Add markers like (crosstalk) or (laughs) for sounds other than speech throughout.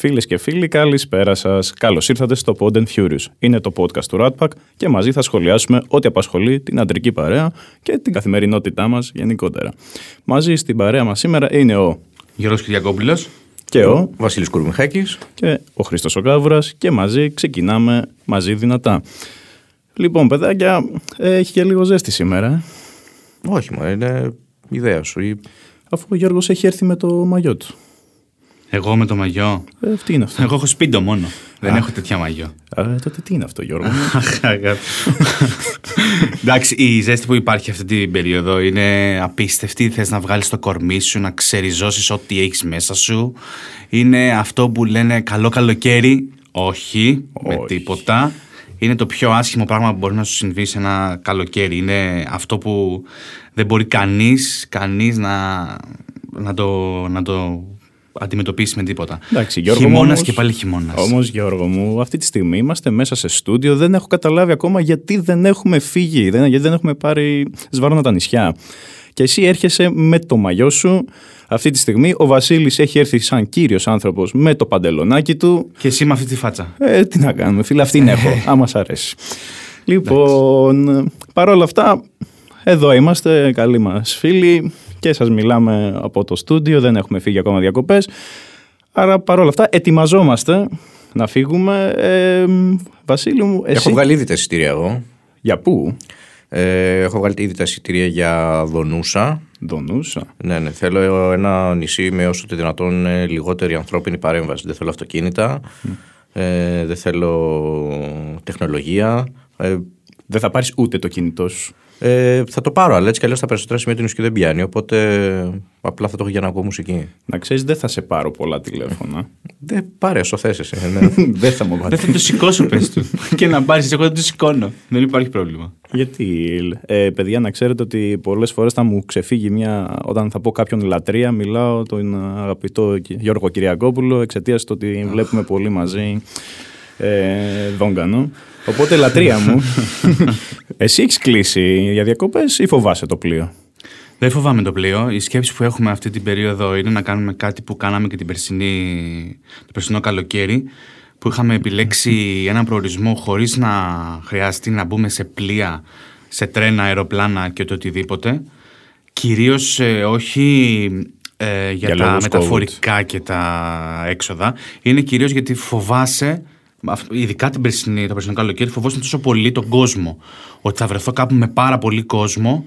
Φίλες και φίλοι, καλησπέρα σας. Καλώς ήρθατε στο Pod and Furious. Είναι το podcast του Ratpack και μαζί θα σχολιάσουμε ό,τι απασχολεί την αντρική παρέα και την καθημερινότητά μας γενικότερα. Μαζί στην παρέα μας σήμερα είναι ο Γιώργος Κυριακόπουλος και ο Βασίλης Κουρμιχάκης και ο Χρήστος ο και μαζί ξεκινάμε μαζί δυνατά. Λοιπόν, παιδάκια, έχει και λίγο ζέστη σήμερα. ε; Όχι, μα είναι ιδέα σου. Ή... Αφού ο Γιώργος έχει έρθει με το μαγιό του. Εγώ με το μαγιό. Ε, τι είναι αυτό; Εγώ έχω σπίτι μόνο. Δεν έχω τέτοια μαγιό. Ε, τότε τι είναι αυτό, Γιώργο; μου; (laughs) Αχ, αγάπη. Εντάξει, η ζέστη που υπάρχει αυτή την περίοδο είναι απίστευτη. Θες να βγάλεις το κορμί σου, να ξεριζώσεις ό,τι έχεις μέσα σου. Είναι αυτό που λένε καλό καλοκαίρι. Όχι, με Όχι. τίποτα. Είναι το πιο άσχημο πράγμα που μπορεί να σου συμβεί σε ένα καλοκαίρι. Είναι αυτό που δεν μπορεί κανείς, κανείς να, να, το, να το αντιμετωπίσει με τίποτα. Εντάξει, Γιώργο. μου, Χειμώνας όμως- και πάλι χειμώνας. Όμως, Γιώργο μου, αυτή τη στιγμή είμαστε μέσα σε στούντιο. Δεν έχω καταλάβει ακόμα γιατί δεν έχουμε φύγει, δεν, γιατί δεν έχουμε πάρει σβάρωνα τα νησιά. Και εσύ έρχεσαι με το μαγιό σου. Αυτή τη στιγμή ο Βασίλης έχει έρθει σαν κύριος άνθρωπος με το παντελονάκι του. Και εσύ με αυτή τη φάτσα. Ε, τι να κάνουμε, φίλε, αυτήν έχω, άμα σ' αρέσει. Λοιπόν, παρόλα αυτά, εδώ είμαστε, καλοί μας φίλοι και σας μιλάμε από το στούντιο, δεν έχουμε φύγει ακόμα διακοπές. Άρα παρόλα αυτά ετοιμαζόμαστε να φύγουμε. Ε, Βασίλη μου, εσύ; Έχω βγάλει ήδη τα εισιτήρια εγώ. για πού, Ε, έχω βγάλει ήδη τα εισιτήρια για Δονούσα. Δονούσα. Ναι, ναι, θέλω ένα νησί με όσο το δυνατόν ε, λιγότερη ανθρώπινη παρέμβαση. Δεν θέλω αυτοκίνητα, ε, δεν θέλω τεχνολογία. Ε, Δεν θα πάρεις ούτε το κινητό σου. Ε, θα το πάρω, αλλά έτσι κι αλλιώς τα περισσότερα σημεία του νησιού δεν πιάνει, οπότε απλά θα το έχω για να ακούω μουσική. Να ξέρεις, δεν θα σε πάρω πολλά τηλέφωνα. Δεν πάρε, όσο θες εσύ. Ναι. (laughs) δεν θα μου Δεν βάλει. θα το σηκώσω, πες τους. (laughs) και να πάρεις, εγώ δεν το σηκώνω. Δεν υπάρχει πρόβλημα. Γιατί, ε, παιδιά, να ξέρετε ότι πολλές φορές θα μου ξεφύγει μια. Όταν θα πω κάποιον λατρεία, μιλάω τον αγαπητό Κυ- Γιώργο Κυριακόπουλο εξαιτίας του ότι βλέπουμε πολύ μαζί ε, δόγκανο. Οπότε, λατρεία μου, (laughs) εσύ έχεις κλείσει για διακοπές ή φοβάσαι το πλοίο; Δεν φοβάμαι το πλοίο. Η σκέψη που έχουμε αυτή την περίοδο είναι να κάνουμε κάτι που κάναμε και την περσινή, το περσινό καλοκαίρι, που είχαμε επιλέξει έναν προορισμό χωρίς να χρειαστεί να μπούμε σε πλοία, σε τρένα, αεροπλάνα και το οτιδήποτε. Κυρίως ε, όχι ε, για, Για τα λόγους μεταφορικά και τα έξοδα. Είναι κυρίως γιατί φοβάσαι, αυ- ειδικά την περσινή, το περσινό καλοκαίρι, φοβόσουν τόσο πολύ τον κόσμο. Ότι θα βρεθώ κάπου με πάρα πολύ κόσμο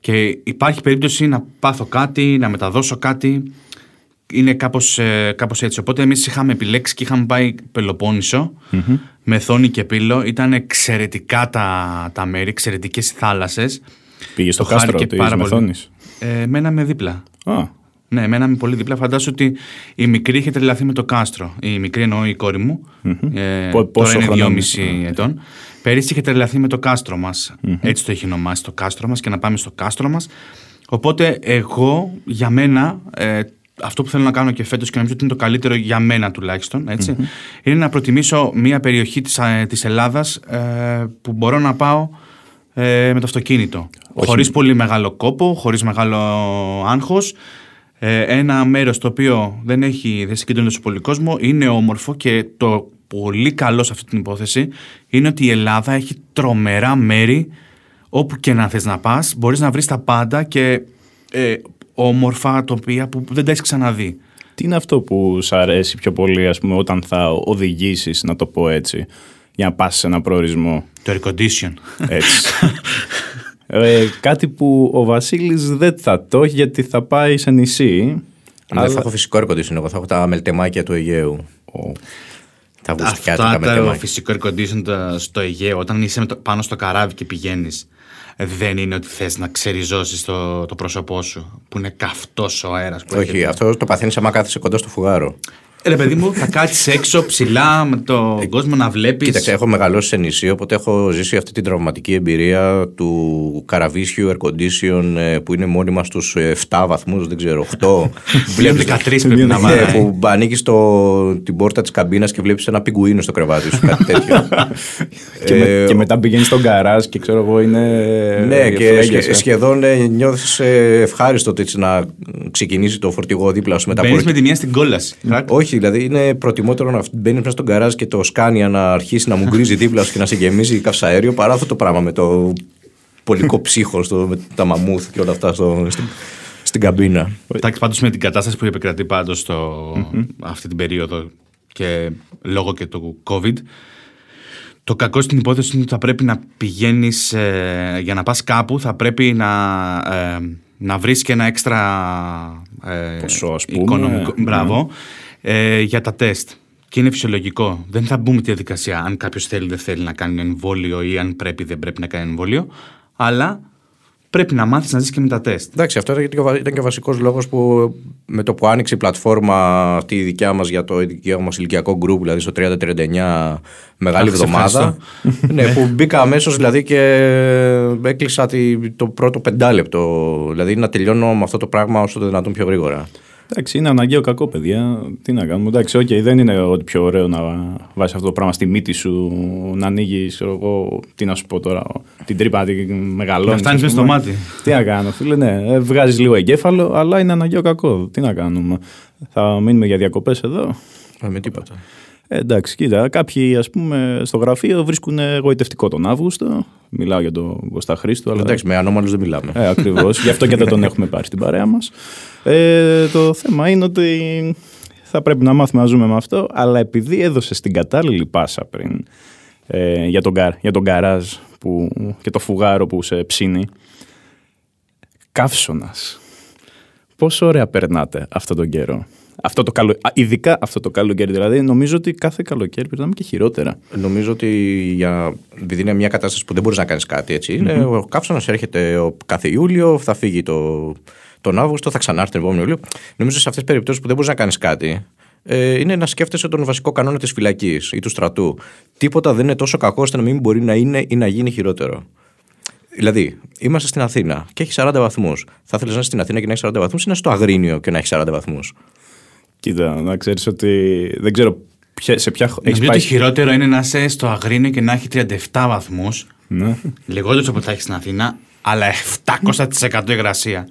και υπάρχει περίπτωση να πάθω κάτι, να μεταδώσω κάτι. Είναι κάπως, ε, κάπως έτσι. Οπότε εμείς είχαμε επιλέξει και είχαμε πάει Πελοπόννησο, με θόνη και πύλο. Ήταν εξαιρετικά τα, τα μέρη, εξαιρετικές οι θάλασσες. Πήγες στο Το χάρηκε κάστρο της πάρα πολύ. Μεθόνης. Ε, μέναμε δίπλα. Α, Ναι, μέναμε πολύ δίπλα. Φαντάσου ότι η μικρή είχε τρελαθεί με το κάστρο. Η μικρή εννοώ η κόρη μου. Ε, Πο- πόσο τώρα είναι χρονών; 2,5 ετών. Πέρυσι είχε τρελαθεί με το κάστρο μας. Έτσι το έχει ονομάσει το κάστρο μας και να πάμε στο κάστρο μας. Οπότε εγώ, για μένα, ε, αυτό που θέλω να κάνω και φέτος και νομίζω ότι είναι το καλύτερο για μένα τουλάχιστον, έτσι, είναι να προτιμήσω μια περιοχή της, ε, της Ελλάδας ε, που μπορώ να πάω ε, με το αυτοκίνητο. Χωρίς πολύ μεγάλο κόπο, χωρίς μεγάλο άγχος. Ε, ένα μέρος το οποίο δεν, έχει, δεν συγκεντρώνεται τόσο πολύ κόσμο, είναι όμορφο και το πολύ καλό σε αυτή την υπόθεση είναι ότι η Ελλάδα έχει τρομερά μέρη όπου και να θες να πας, μπορείς να βρεις τα πάντα και ε, όμορφα τοπία που δεν τα έχεις ξαναδεί. τι είναι αυτό που σ' αρέσει πιο πολύ, ας πούμε, όταν θα οδηγήσεις, να το πω έτσι, για να πας σε ένα προορισμό; Το air condition. Έτσι. (laughs) ε, κάτι που ο Βασίλης δεν θα το έχει γιατί θα πάει σε νησί. Δεν θα έχω φυσικό air condition, εγώ θα έχω τα μελτεμάκια του Αιγαίου. Τα βουστιάτικα Αυτά τα μελτεμάκια. φυσικό air condition τα- στο Αιγαίο, όταν είσαι με το- πάνω στο καράβι και πηγαίνεις, δεν είναι ότι θες να ξεριζώσεις το, το πρόσωπό σου, που είναι καυτός ο αέρας που Όχι, έρχεται. αυτός το παθαίνει άμα κάθεσαι κοντά στο φουγάρο. Ε, Ρε παιδί μου, θα κάτσεις έξω ψηλά με τον κόσμο να βλέπεις. Κοίταξε, έχω μεγαλώσει σε νησί, οπότε έχω ζήσει αυτή την τραυματική εμπειρία του καραβίσιου air condition ε, που είναι μόνιμα στους 7 βαθμούς, δεν ξέρω, 8. Πλέον 13 πρέπει να Ναι, βάρει. που ανοίγεις την πόρτα της καμπίνας και βλέπεις ένα πιγκουίνο στο κρεβάτι σου, κάτι τέτοιο. (laughs) Και, με- Ε, και μετά πηγαίνεις στον καράζ και ξέρω εγώ είναι. Ναι, ε, και φλέγγες, σχε- ε. σχεδόν νιώθει ευχάριστο το έτσι να, ξεκινήσει το φορτηγό δίπλα σου μετά Μπαίνεις με τη μία στην κόλαση. Όχι, δηλαδή είναι προτιμότερο να μπαίνεις μέσα στον καράζ και το σκάνια να αρχίσει να μου (laughs) γκρίζει δίπλα σου και να σε γεμίζει καυσαέριο παρά αυτό το πράγμα με το πολικό ψύχο, με τα μαμούθ και όλα αυτά στο, στην, στην καμπίνα. Εντάξει, πάντως με την κατάσταση που επικρατεί πάντως αυτή την περίοδο και λόγω και του COVID, το κακό στην υπόθεση είναι ότι θα πρέπει να πηγαίνεις ε, για να πας κάπου, θα πρέπει να, ε, να βρεις και ένα έξτρα ε, Ποσό, ας πούμε. οικονομικό. Ναι. Μπράβο. Ε, για τα τεστ. Και είναι φυσιολογικό. Δεν θα μπούμε τη διαδικασία αν κάποιος θέλει δεν θέλει να κάνει εμβόλιο ή αν πρέπει δεν πρέπει να κάνει εμβόλιο. Αλλά πρέπει να μάθεις να ζεις και με τα τεστ. Εντάξει, αυτό ήταν και ο, ήταν και ο βασικός λόγος που με το που άνοιξε η πλατφόρμα αυτή η δικιά μας για το δικιά μας ηλικιακό group, δηλαδή στο 30-39, μεγάλη Αχ, σε εβδομάδα. ναι, (laughs) που μπήκα αμέσως δηλαδή και έκλεισα τη- το πρώτο πεντάλεπτο. Δηλαδή να τελειώνω με αυτό το πράγμα όσο το δυνατόν πιο γρήγορα. Εντάξει, είναι αναγκαίο κακό, παιδιά. Τι να κάνουμε. Εντάξει, οκ, δεν είναι ότι πιο ωραίο να βάζεις αυτό το πράγμα στη μύτη σου, να ανοίγεις, εγώ, τι να σου πω τώρα, την τρύπα να την μεγαλώνεις. Να φτάνεις μες στο μάτι. Τι να κάνω, φίλε, ναι. Βγάζεις λίγο εγκέφαλο, αλλά είναι αναγκαίο κακό. Τι να κάνουμε. Θα μείνουμε για διακοπές εδώ. Ε, με τίποτα. Ε, εντάξει, κοίτα, κάποιοι ας πούμε στο γραφείο βρίσκουν γοητευτικό τον Αύγουστο. Μιλάω για τον Κωστά Χρήστο. Αλλά... Εντάξει, με ανώμαλους δεν μιλάμε. Ε, Ακριβώς. Γι' αυτό και δεν τον έχουμε πάρει στην παρέα μας. Ε, το θέμα είναι ότι θα πρέπει να μάθουμε να ζούμε με αυτό, αλλά επειδή έδωσε την κατάλληλη πάσα πριν ε, για, τον, γκαρ, για τον γκαράζ που, και το φουγάρο που σε ψήνει, καύσωνας. Πόσο ωραία περνάτε αυτό τον καιρό; Αυτό το καλο... Α, ειδικά αυτό το καλοκαίρι, δηλαδή, νομίζω ότι κάθε καλοκαίρι περνάμε και χειρότερα. Νομίζω ότι για... επειδή είναι μια κατάσταση που δεν μπορείς να κάνεις κάτι έτσι. είναι, ο καύσωνας έρχεται ο... κάθε Ιούλιο, θα φύγει το... τον Αύγουστο, θα ξανάρθει τον επόμενο Ιούλιο. Νομίζω σε αυτές τις περιπτώσεις που δεν μπορείς να κάνεις κάτι, ε, είναι να σκέφτεσαι τον βασικό κανόνα της φυλακής ή του στρατού. Τίποτα δεν είναι τόσο κακό ώστε να μην μπορεί να είναι ή να γίνει χειρότερο. Δηλαδή, είμαστε στην Αθήνα και έχει 40 βαθμούς. Θα ήθελε να είσαι στην Αθήνα και να έχεις 40 βαθμούς ή να είσαι στο Αγρίνιο και να έχεις 40 βαθμούς; Κοίτα, να ξέρεις ότι δεν ξέρω ποια- σε ποια. έχεις Νομίζω πάει- ότι χειρότερο είναι να είσαι στο Αγρίνιο και να έχει 37 βαθμούς. Ναι. Λιγότερο από ό,τι θα έχεις στην Αθήνα, αλλά 700% υγρασία.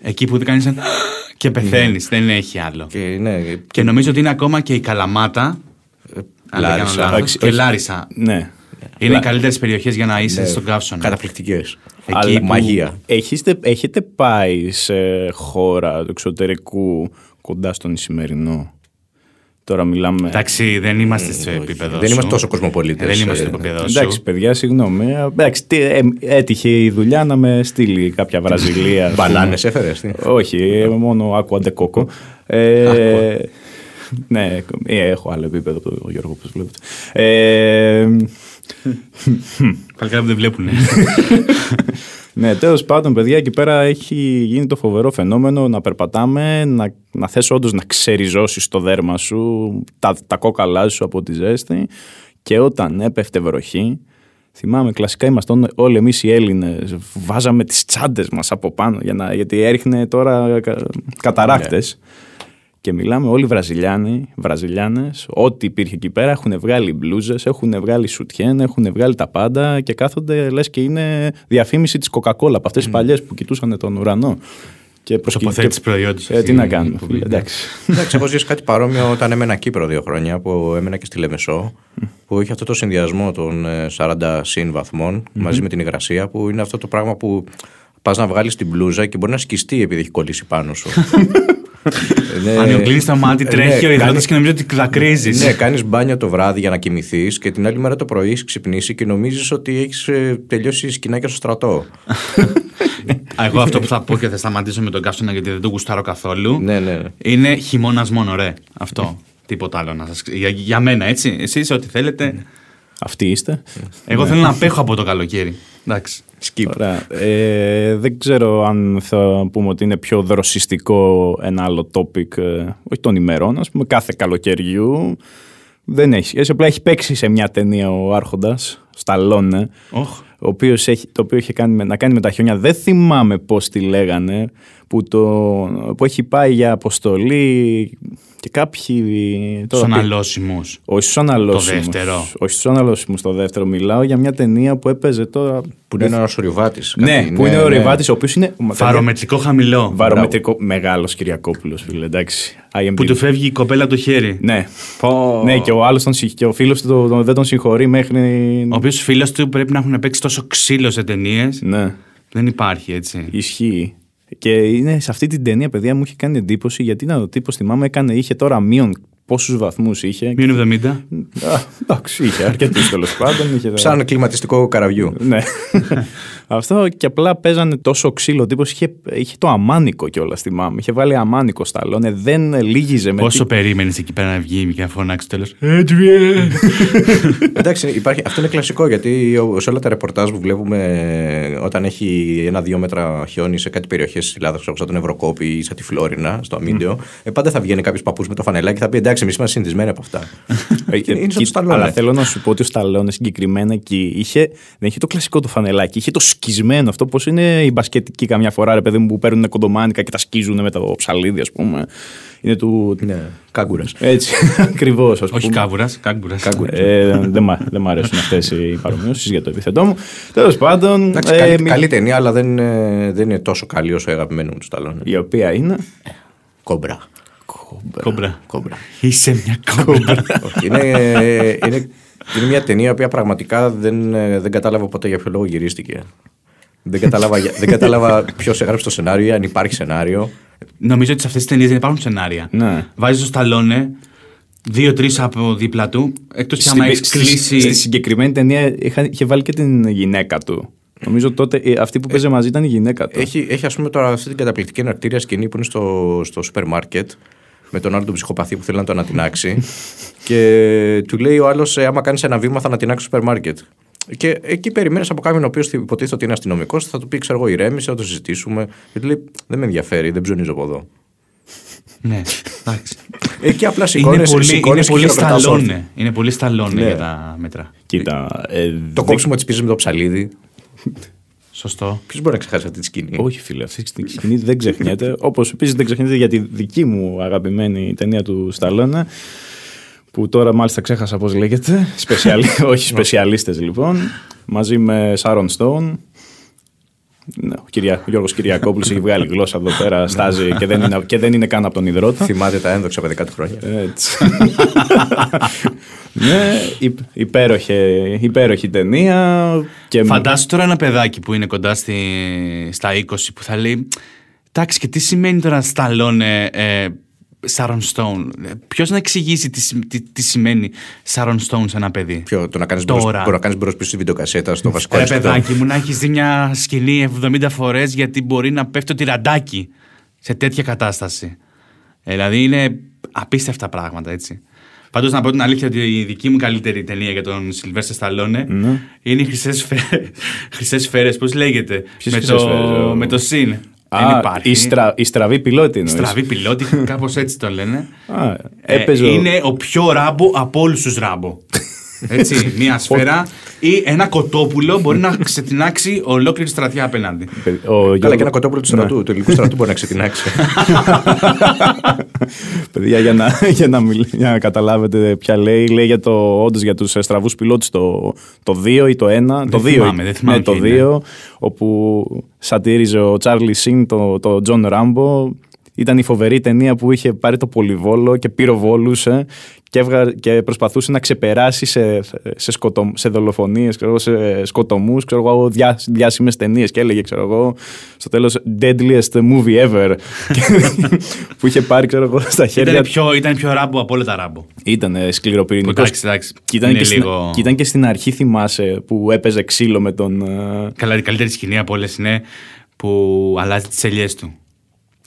Εκεί που δεν κάνει και πεθαίνεις. Δεν έχει άλλο. Και, ναι, Και νομίζω ότι είναι ακόμα και η Καλαμάτα. αν δεν κάνω Λάρισα. λάθος, Εντάξει, Και όχι. Λάρισα. ναι. Είναι οι καλύτερες περιοχές για να είσαι στον καύσωνα. Καταπληκτικές. Εκεί Αλλά που μαγεία. Έχετε, έχετε πάει σε χώρα του εξωτερικού κοντά στον Ισημερινό. Τώρα μιλάμε. Εντάξει, δεν είμαστε σε επίπεδο. Δεν σου. είμαστε τόσο κοσμοπολίτες. Δεν είμαστε Ε, στο επίπεδο σου. Εντάξει, παιδιά, συγγνώμη. Ε, Εντάξει, τι, ε, έτυχε η δουλειά να με στείλει κάποια Βραζιλία. (laughs) ας πούμε. Μπανάνε έφερε. Όχι, ε, μόνο άκου αντεκόκο. Ε, ναι, ε, έχω άλλο επίπεδο από τον Γιώργο, όπως βλέπετε. Ε, Παλιά που δεν βλέπουν. (laughs) Ναι, τέλος πάντων, παιδιά, εκεί πέρα έχει γίνει το φοβερό φαινόμενο να περπατάμε, να, να θες όντως να ξεριζώσεις το δέρμα σου, τα, τα κόκαλά σου από τη ζέστη και όταν έπεφτε βροχή, θυμάμαι κλασικά ήμασταν όλοι εμείς οι Έλληνες, βάζαμε τις τσάντες μας από πάνω για να, γιατί έριχνε τώρα κα, καταράκτες. Και μιλάμε όλοι Βραζιλιάνοι, Βραζιλιάνες, ό,τι υπήρχε εκεί πέρα έχουν βγάλει μπλούζες, έχουν βγάλει σουτιέν, έχουν βγάλει τα πάντα και κάθονται λες και είναι διαφήμιση της Coca-Cola από αυτές τις παλιές που κοιτούσαν τον ουρανό. Και προσκύ- Τοποθέτηση και- προϊόντος. Ε, τι να κάνουμε, φίλε, εντάξει. Εντάξει, εγώ ζήσει κάτι παρόμοιο όταν έμενα Κύπρο δύο χρόνια, που έμενα και στη Λεμεσό, που είχε αυτό το συνδυασμό των ε, 40 συν βαθμών μαζί με την υγρασία, που είναι αυτό το πράγμα που πας να βγάλεις την μπλούζα και μπορεί να σκιστεί επειδή έχει κολλήσει πάνω σου. (laughs) Ναι, Αν κλείνει το μάτι, ναι, τρέχει ο κάνεις- υδρότη και νομίζω ότι δακρύζει. Ναι, κάνεις μπάνιο το βράδυ για να κοιμηθείς και την άλλη μέρα το πρωί έχεις ξυπνήσει και νομίζεις ότι έχεις τελειώσει σκηνάκια στο στρατό. (laughs) Εγώ αυτό που θα πω και θα σταματήσω με τον καύσωνα γιατί δεν το γουστάρω καθόλου. ναι, ναι. Είναι χειμώνας μόνο, ρε. Αυτό. Τίποτα άλλο να σας... για, για μένα, έτσι. Εσείς ό,τι θέλετε. Αυτοί είστε. Εγώ θέλω να απέχω από το καλοκαίρι. Εντάξει. Skip. Ωραία. Ε, δεν ξέρω αν θα πούμε ότι είναι πιο δροσιστικό ένα άλλο topic, ε, όχι των ημερών, ας πούμε κάθε καλοκαιριού. Δεν έχει. Έτσι απλά έχει παίξει σε μια ταινία ο Άρχοντας, Σταλόνε, Οχ. ο οποίος έχει, το οποίο είχε κάνει, με- να κάνει με τα χιόνια. Δεν θυμάμαι πώς τη λέγανε, που, το, που έχει πάει για αποστολή Και κάποιοι. Στου αναλώσιμου. Όχι στου αναλώσιμου. Το δεύτερο. Όχι στου αναλώσιμου το δεύτερο. Μιλάω για μια ταινία που έπαιζε τώρα. Που είναι ένα ορειβάτη. Ναι, που είναι ο Ριβάτη, ο οποίος είναι. Βαρομετρικό χαμηλό. Βαρομετρικό. Μεγάλος Κυριακόπουλος, φίλε, εντάξει. IMDb. Που του φεύγει η κοπέλα από το χέρι. Ναι. Πω. Ναι, και ο άλλος τον συγ- και ο φίλος του το- το- δεν τον συγχωρεί μέχρι. Ο οποίος φίλος του πρέπει να έχουν παίξει τόσο ξύλο σε ταινίες. Ναι, Δεν υπάρχει έτσι. ισχύει. Και είναι σε αυτή την ταινία, παιδιά, μου είχε κάνει εντύπωση γιατί ήταν ο τύπος, θυμάμαι, έκανε, είχε τώρα μείον πόσους βαθμούς είχε. Μείον 70. Α, εντάξει, είχε αρκετούς τέλος πάντων. Είχε... Σαν κλιματιστικό καραβιού. Ναι. (laughs) Αυτό και απλά παίζανε τόσο ξύλο. Ο τύπος είχε, είχε το αμάνικο κιόλας, θυμάμαι. Είχε βάλει αμάνικο στα λόνε. Δεν λύγιζε με. Πόσο περίμενες εκεί πέρα να βγει και να φωνάξει τέλο. Εντάξει, υπάρχει, αυτό είναι κλασικό γιατί ο- σε όλα τα ρεπορτάζ που βλέπουμε ε, όταν έχει ένα-δύο μέτρα χιόνι σε κάτι περιοχές της Ελλάδας, σαν τον Ευρωκόπη ή σαν τη Φλόρινα, στο Αμίντιο, ε, πάντα θα βγαίνει κάποιος παππούς με το φανελάκι και θα πει εντάξει, εμείς είμαστε συνηθισμένοι από αυτά. Ε, είναι σαν κοι- το Σταλόνε. Αλλά θέλω να σου πω ότι ο Σταλόνε συγκεκριμένα εκεί είχε, δεν είχε το κλασικό του φανελάκι, είχε το σκισμένο αυτό. Πώ είναι οι μπασκετικοί καμιά φορά, ρε παιδί μου, που παίρνουν κοντομάνικα και τα σκίζουν με το ψαλίδι, ας πούμε. Είναι του. Ναι, κάγκουρας. Έτσι, (laughs) ακριβώς, ας πούμε. Όχι κάβουρα, κάγκουρας. Ε, δεν, μ' δεν μ' αρέσουν αυτές οι παρομοιώσεις για το επιθετό μου. Τέλος πάντων. Εντάξει, ε, καλή, μη- καλή ταινία, αλλά δεν, ε, δεν είναι τόσο καλή όσο η αγαπημένη μου του Σταλόνε. Η οποία είναι; Κόμπρα. Κόμπρα. Κόμπρα. Είσαι μια κόμπρα. Όχι, είναι, είναι, είναι μια ταινία που πραγματικά δεν, ε, δεν κατάλαβα ποτέ για ποιο λόγο γυρίστηκε. Δεν κατάλαβα, για- δεν κατάλαβα ποιος έγραψε το σενάριο ή αν υπάρχει σενάριο. Νομίζω ότι σε αυτές τις ταινίες δεν υπάρχουν σενάρια. Ναι. Βάζεις το σταλόνε, δύο-τρεις από δίπλα του, εκτός κι άμα Στη, έχεις στη- κλείσει. στη συγκεκριμένη ταινία είχα, είχε βάλει και την γυναίκα του. Νομίζω τότε ε, αυτή που παίζε μαζί ήταν η γυναίκα του. Έχει, έχει ας πούμε τώρα αυτή την καταπληκτική εναρκτήρια σκηνή που είναι στο, στο σούπερ μάρκετ με τον άλλο τον ψυχοπαθή που θέλει να το ανατινάξει. και του λέει ο άλλος: Άμα κάνεις ένα βήμα, θα ανατινάξεις το σούπερ μάρκετ. Και εκεί περιμένεις από κάποιον ο οποίος υποτίθεται ότι είναι αστυνομικός, θα του πει: Ξέρω εγώ, ηρέμησε, θα το συζητήσουμε. Και του λέει: Δεν με ενδιαφέρει, δεν ψωνίζω από εδώ. Ναι, εντάξει. Εκεί απλά είναι σηκώνεσαι πολύ, σηκώνεσαι είναι και πολύ χειροκροτάς όρθια. σταλόνε. Είναι πολύ σταλόνε Ναι. για τα μέτρα. Κοίτα. ε, Το δεν- κόψιμο της πίζας με το ψαλίδι. Σωστό. Ποιος μπορεί να ξεχάσει αυτή τη σκηνή; Όχι, φίλε, αυτή τη σκηνή δεν ξεχνιέται. Όπως επίσης δεν ξεχνιέται για τη δική μου αγαπημένη ταινία του Σταλόνα. Που τώρα μάλιστα ξέχασα πώς λέγεται. Σπεσιαλ... (laughs) Όχι, σπεσιαλίστες λοιπόν. Μαζί με Σάρον Στόουν. Ναι, ο, Κυρια... ο Γιώργος Κυριακόπουλος έχει βγάλει γλώσσα εδώ πέρα, στάζει και δεν είναι, και δεν είναι καν από τον υδρότα. Θυμάται τα ένδοξα παιδικά του χρόνια. Έτσι. ναι, υ- υπέροχη, υπέροχη ταινία. Και Φαντάσου τώρα ένα παιδάκι που είναι κοντά στη, στα 20 που θα λέει Εντάξει, και τι σημαίνει τώρα Σταλόνε ε, Σάρον Στόουν. Ποιος να εξηγήσει τι, σι- τι, τι σημαίνει Σάρον Στόουν σε ένα παιδί; Ποιο, το να κάνεις Τώρα. μπορεί να κάνεις μπρος πίσω στη βιντεοκασέτα στο βασικό Ρε αριστερό. παιδάκι μου, να έχεις δει μια σκηνή 70 φορές γιατί μπορεί να πέφτει το τυραντάκι σε τέτοια κατάσταση. Ε, δηλαδή είναι απίστευτα πράγματα, έτσι. Πάντως να πω την αλήθεια ότι η δική μου καλύτερη ταινία για τον Σιλβέστερ Σταλόνε είναι οι χρυσές σφαίρε. (laughs) Χρυσές σφαίρες, πώς λέγεται. Ποιες με, χρυσές το, σφαίρες, ο- με το συν. Α, Δεν υπάρχει. η, στρα, η στραβή πιλότη εννοείς. Στραβή πιλότη, κάπως έτσι το λένε. Α, Ε, έπαιζε ο- είναι ο πιο ράμπο από όλους τους ράμπο. Έτσι, μία σφαίρα ή ένα κοτόπουλο μπορεί να ξετινάξει ολόκληρη στρατιά απέναντι. ο Καλά, Γιώργο- και ένα κοτόπουλο του στρατού, του ελληνικού στρατού μπορεί να ξετινάξει. (laughs) Παιδιά, για να, για, να μιλ- για να καταλάβετε ποια λέει, λέει για το, όντως για τους ε, στραβούς πιλότους το, το 2 ή το 1. το 2, θυμάμαι, δεν θυμάμαι ναι, το ποιο είναι. 2, όπου σατίριζε ο Τσάρλι Σιν το, το Τζον Ράμπο. Ήταν η φοβερή ταινία που είχε πάρει το πολυβόλο και πυροβολούσε και, έβγα, και προσπαθούσε να ξεπεράσει σε, σε, σκοτω, σε δολοφονίες, ξέρω, εγώ, σε σκοτωμούς, ξέρω, εγώ, διά, διάσημες ταινίες και έλεγε ξέρω, εγώ, στο τέλος deadliest movie ever (laughs) που είχε πάρει ξέρω, εγώ, στα χέρια Ήταν πιο, ήταν πιο ράμπο από όλα τα ράμπο. ήταν σκληροπυρηνικό. Εντάξει, εντάξει. Και ήταν, Είναι και στην, λίγο- και ήταν και στην αρχή, θυμάσαι, που έπαιζε ξύλο με τον. ε, Καλά, η καλύτερη σκηνή από όλες είναι που αλλάζει τις ελιές του.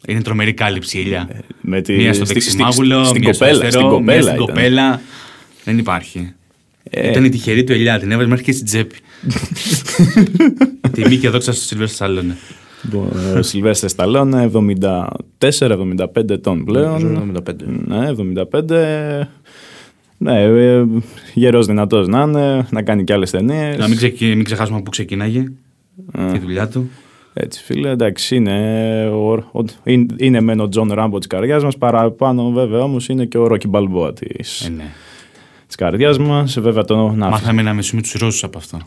Είναι τρομερή κάλυψη η ελιά. με τη, μία στο στη- δεξιμάγουλο, στη- στην μία στο κοπέλα, αριστερό, στην μία κοπέλα στην ήταν. κοπέλα. Δεν υπάρχει. Ε. Ήταν η τυχερή του ελιά, την έβαζε μέχρι και στην τσέπη. Τιμή και δόξα στο Σιλβέστερ Σαλόνε. Λοιπόν, Ο Σιλβέστερ Σταλόνε, 74-75 ετών πλέον. 75. Ναι, 75. Ναι, ε, γερός δυνατός να είναι, να κάνει και άλλες ταινίες. Να μην, ξεκι... μην ξεχάσουμε από πού ξεκίναγε τη δουλειά του. Έτσι, φίλε, εντάξει, είναι, ο, ο, είναι, είναι μεν ο Τζον Ράμπο της καρδιάς μας. Παραπάνω, βέβαια, όμως είναι και ο Ρόκι Μπαλμπόα τη Ε, ναι. της καρδιάς μας. Βέβαια, το να Μάθαμε να μισούμε τους Ρώσους από αυτό.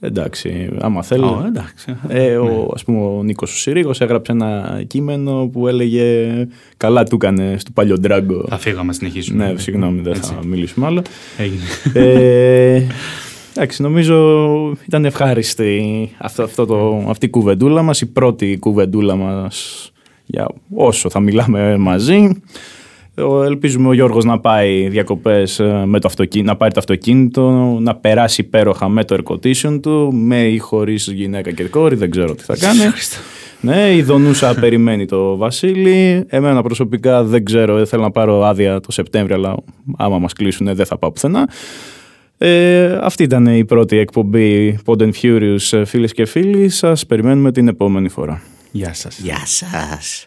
Εντάξει, άμα θέλει. Ω, εντάξει. Ε, ο, ας πούμε, ο Νίκος ο Συρίγος έγραψε ένα κείμενο που έλεγε καλά του έκανε στον παλιο-Ντράγκο. Θα φύγω άμα συνεχίσουμε. Ναι, συγγνώμη, δεν θα μιλήσουμε άλλο. Έγινε. ε, (laughs) εντάξει, νομίζω ήταν ευχάριστη αυτό, αυτό το, αυτή η κουβεντούλα μας, η πρώτη κουβεντούλα μας για όσο θα μιλάμε μαζί. Ε, Ελπίζουμε ο Γιώργος να πάει διακοπές ε, με το αυτοκίνητο, να πάρει το αυτοκίνητο, να περάσει υπέροχα με το air condition του, με ή χωρίς γυναίκα και κόρη, δεν ξέρω τι θα κάνει. Ναι, η Δονούσα περιμένει το Βασίλη. Εμένα προσωπικά δεν ξέρω, θέλω να πάρω άδεια το Σεπτέμβριο, αλλά άμα μας κλείσουν δεν θα πάω πουθενά. Ε, αυτή ήταν η πρώτη εκπομπή Pod and Furious, ε, φίλες και φίλοι. Σας περιμένουμε την επόμενη φορά. Γεια σας. Γεια σας.